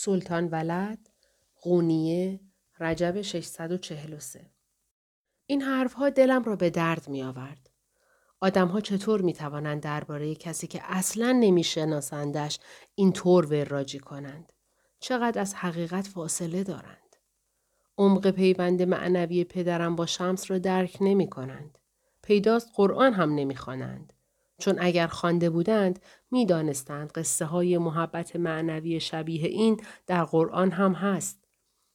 سلطان ولد قونیه رجب 643 این حرفها دلم را به درد می آورد. آدمها چطور می توانند درباره کسی که اصلا نمی شناسندش این طور وراجی کنند؟ چقدر از حقیقت فاصله دارند؟ عمق پیوند معنوی پدرم با شمس را درک نمی کنند. پیداست قرآن هم نمی خوانند. چون اگر خوانده بودند می دانستند قصه های محبت معنوی شبیه این در قرآن هم هست.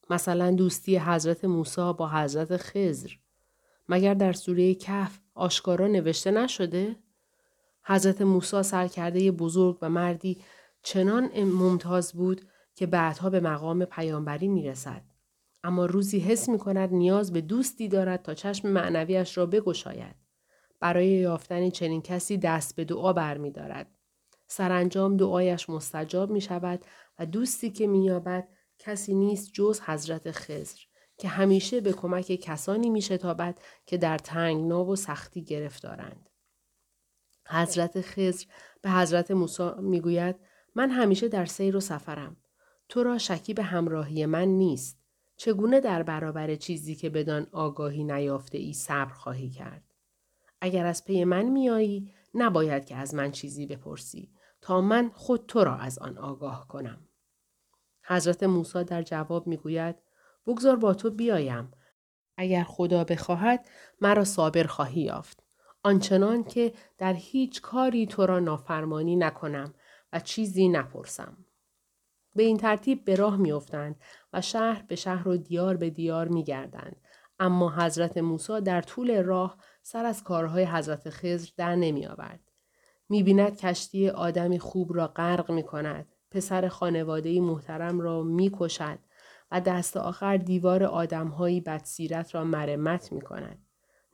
مثلا دوستی حضرت موسی با حضرت خزر. مگر در سوره کف آشکارا نوشته نشده؟ حضرت موسی سرکرده بزرگ و مردی چنان ممتاز بود که بعدها به مقام پیامبری می رسد. اما روزی حس می کند نیاز به دوستی دارد تا چشم معنویش را بگشاید. برای یافتن چنین کسی دست به دعا برمیدارد. سرانجام دعایش مستجاب می شود و دوستی که می یابد کسی نیست جز حضرت خزر که همیشه به کمک کسانی می شتابد که در تنگنا و سختی گرفتارند. حضرت خزر به حضرت موسی می گوید من همیشه در سیر و سفرم. تو را شکی به همراهی من نیست. چگونه در برابر چیزی که بدان آگاهی نیافته ای صبر خواهی کرد؟ اگر از پی من میایی نباید که از من چیزی بپرسی تا من خود تو را از آن آگاه کنم. حضرت موسی در جواب می‌گوید بگذار با تو بیایم. اگر خدا بخواهد مرا صابر خواهی یافت. آنچنان که در هیچ کاری تو را نافرمانی نکنم و چیزی نپرسم. به این ترتیب به راه میافتند و شهر به شهر و دیار به دیار میگردند. اما حضرت موسی در طول راه سر از کارهای حضرت خزر در نمی آورد. می بیند کشتی آدمی خوب را غرق می کند. پسر خانواده محترم را می کشد و دست آخر دیوار آدمهایی بدسیرت را مرمت می کند.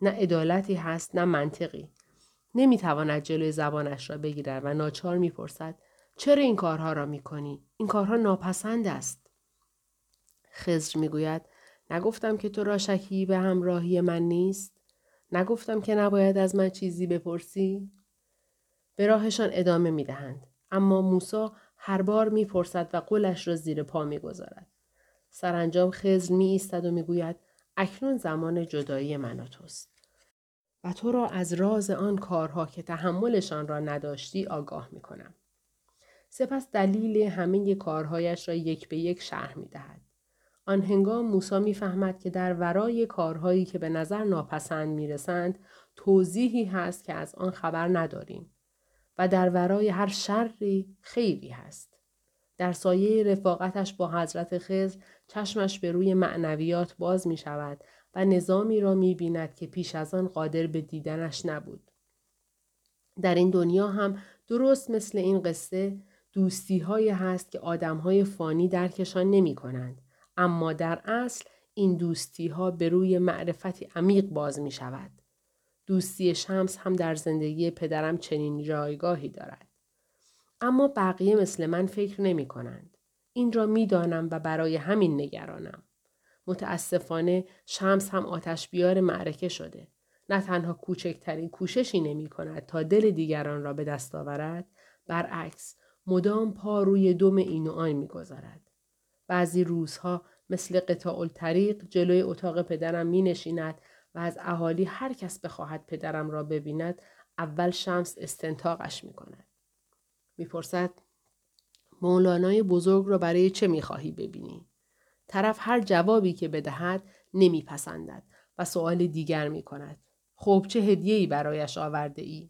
نه عدالتی هست نه منطقی. نمی تواند جلوی زبانش را بگیرد و ناچار می پرسد چرا این کارها را می کنی؟ این کارها ناپسند است. خزر می گوید نگفتم که تو را شکی به همراهی من نیست؟ نگفتم که نباید از من چیزی بپرسی؟ به راهشان ادامه می دهند. اما موسا هر بار می پرسد و قلش را زیر پا می گذارد. سرانجام خزر می ایستد و می گوید اکنون زمان جدایی من و توست. و تو را از راز آن کارها که تحملشان را نداشتی آگاه می کنم. سپس دلیل همه کارهایش را یک به یک شرح می دهد. آن هنگام موسا می‌فهمد که در ورای کارهایی که به نظر ناپسند می‌رسند توضیحی هست که از آن خبر نداریم و در ورای هر شری خیری هست. در سایه رفاقتش با حضرت خزر چشمش به روی معنویات باز می شود و نظامی را می بیند که پیش از آن قادر به دیدنش نبود. در این دنیا هم درست مثل این قصه دوستی هست که آدم های فانی درکشان نمی کنند اما در اصل این دوستی ها به روی معرفتی عمیق باز می شود. دوستی شمس هم در زندگی پدرم چنین جایگاهی دارد. اما بقیه مثل من فکر نمی کنند. این را می دانم و برای همین نگرانم. متاسفانه شمس هم آتش بیار معرکه شده. نه تنها کوچکترین کوششی نمی کند تا دل دیگران را به دست آورد، برعکس مدام پا روی دم این و آن می گذارد. بعضی روزها مثل قطاع الطریق جلوی اتاق پدرم می نشیند و از اهالی هر کس بخواهد پدرم را ببیند اول شمس استنتاقش می کند. می پرسد مولانای بزرگ را برای چه می خواهی ببینی؟ طرف هر جوابی که بدهد نمیپسندد و سؤال دیگر می کند. خب چه هدیه‌ای برایش آورده ای؟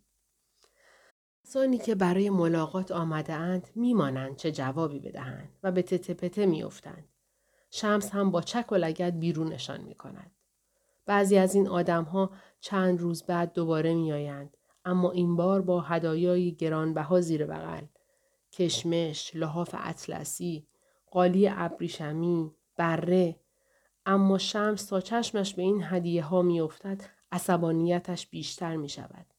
کسانی که برای ملاقات آمده اند میمانند چه جوابی بدهند و به تته پته میافتند. شمس هم با چک و لگت بیرونشان می کند. بعضی از این آدم ها چند روز بعد دوباره می آیند. اما این بار با هدایایی گرانبها زیر بغل. کشمش، لحاف اطلسی، قالی ابریشمی، بره. اما شمس تا چشمش به این هدیه ها می افتد عصبانیتش بیشتر می شود.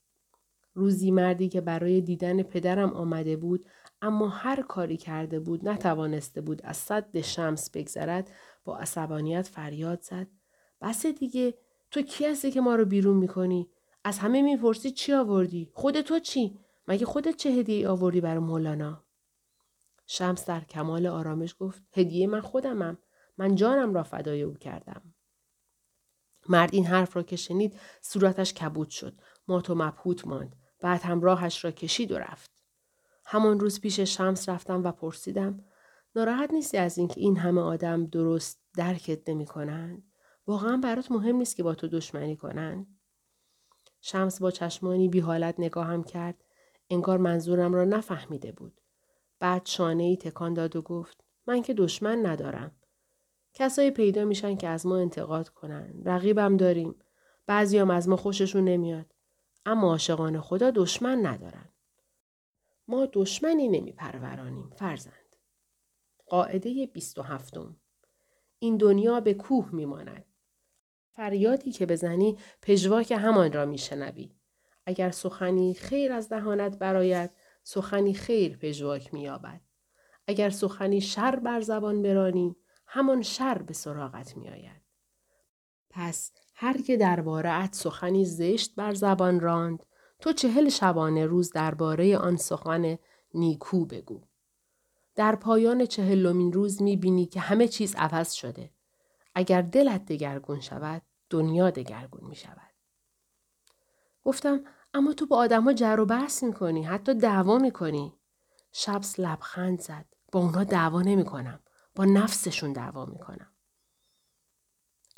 روزی مردی که برای دیدن پدرم آمده بود اما هر کاری کرده بود نتوانسته بود از صد شمس بگذرد با عصبانیت فریاد زد بس دیگه تو کی هستی که ما رو بیرون می‌کنی از همه می‌پرسی چی آوردی خود تو چی مگه خودت چه هدیه آوردی برای مولانا شمس در کمال آرامش گفت هدیه من خودمم. من جانم را فدای او کردم. مرد این حرف را که شنید صورتش کبود شد. مات و مبهوت ماند. بعد هم راهش را کشید و رفت. همان روز پیش شمس رفتم و پرسیدم ناراحت نیستی از اینکه این همه آدم درست درکت نمی کنند؟ واقعا برات مهم نیست که با تو دشمنی کنند؟ شمس با چشمانی بی حالت نگاهم کرد. انگار منظورم را نفهمیده بود. بعد شانه ای تکان داد و گفت من که دشمن ندارم. کسایی پیدا میشن که از ما انتقاد کنن. رقیبم داریم. بعضیام از ما خوششون نمیاد. اما عاشقان خدا دشمن ندارن. ما دشمنی نمیپرورانیم فرزند. قاعده 27 این دنیا به کوه میماند. فریادی که بزنی پژواک همان را میشنوی. اگر سخنی خیر از دهانت برایت سخنی خیر پژواک مییابد. اگر سخنی شر بر زبان برانی همان شر به سراغت میآید. پس هر که درباره سخنی زشت بر زبان راند تو چهل شبانه روز درباره آن سخن نیکو بگو. در پایان چهلمین روز می بینی که همه چیز عوض شده. اگر دلت دگرگون شود دنیا دگرگون می شود. گفتم اما تو با آدم جر و بحث می کنی. حتی دعوا می کنی. شبس لبخند زد. با اونا دعوا نمی کنم. با نفسشون دعوا می کنم.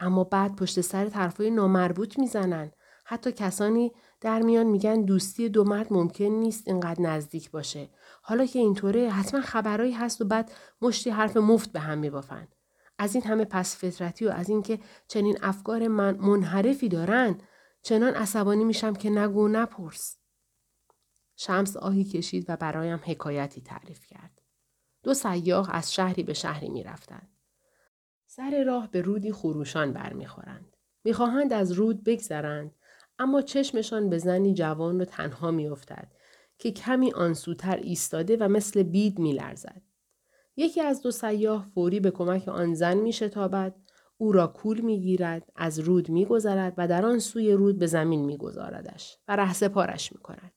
اما بعد پشت سر طرفای نامربوط می‌زنن. حتی کسانی در میان میگن دوستی دو مرد ممکن نیست اینقدر نزدیک باشه. حالا که اینطوره حتما خبرایی هست و بعد مشتی حرف مفت به هم میبافن. از این همه پس فطرتی و از اینکه چنین افکار من منحرفی دارن چنان عصبانی میشم که نگو نپرس. شمس آهی کشید و برایم حکایتی تعریف کرد. دو سیاه از شهری به شهری می‌رفتند. سر راه به رودی خروشان برمیخورند. می‌خواهند از رود بگذرند اما چشمشان به زنی جوان و تنها میافتد که کمی آنسوتر ایستاده و مثل بید میلرزد. یکی از دو سیاه فوری به کمک آن زن می شتابد، او را کول می گیرد، از رود می گذرد و در آن سوی رود به زمین می گذاردش و رهسه پارش می کند.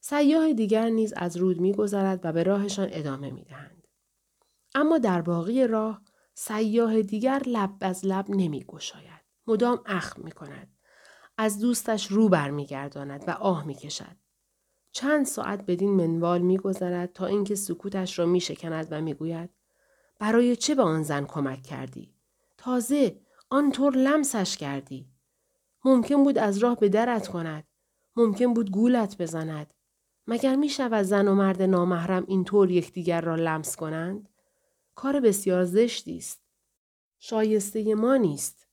سیاه دیگر نیز از رود می گذرد و به راهشان ادامه می دهند. اما در باقی راه سیاه دیگر لب از لب نمی گشاید. مدام اخم می کند. از دوستش رو برمیگرداند و آه می کشد. چند ساعت بدین منوال میگذرد تا اینکه سکوتش را میشکند و می‌گوید برای چه به آن زن کمک کردی تازه آنطور لمسش کردی ممکن بود از راه به درت کند ممکن بود گولت بزند مگر می شود زن و مرد نامحرم اینطور یکدیگر را لمس کنند کار بسیار زشتی است شایسته ما نیست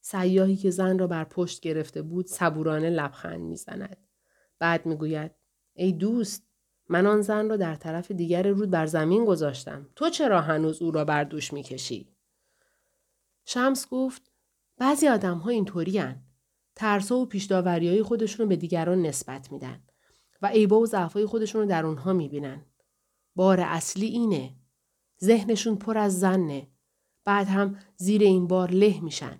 سیاهی که زن را بر پشت گرفته بود صبورانه لبخند می‌زند بعد می‌گوید ای دوست من آن زن را در طرف دیگر رود بر زمین گذاشتم تو چرا هنوز او را بر دوش می‌کشی شمس گفت بعضی آدم ها اینطوری. ترسا و پیشداوری های خودشون رو به دیگران نسبت میدن و عیبا و ضعفای خودشون رو در اونها می‌بینن. بار اصلی اینه. ذهنشون پر از زنه. بعد هم زیر این بار له میشن.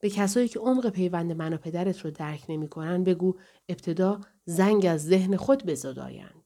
به کسایی که عمق پیوند من و پدرت رو درک نمی‌کنن بگو ابتدا زنگ از ذهن خود بزدایند.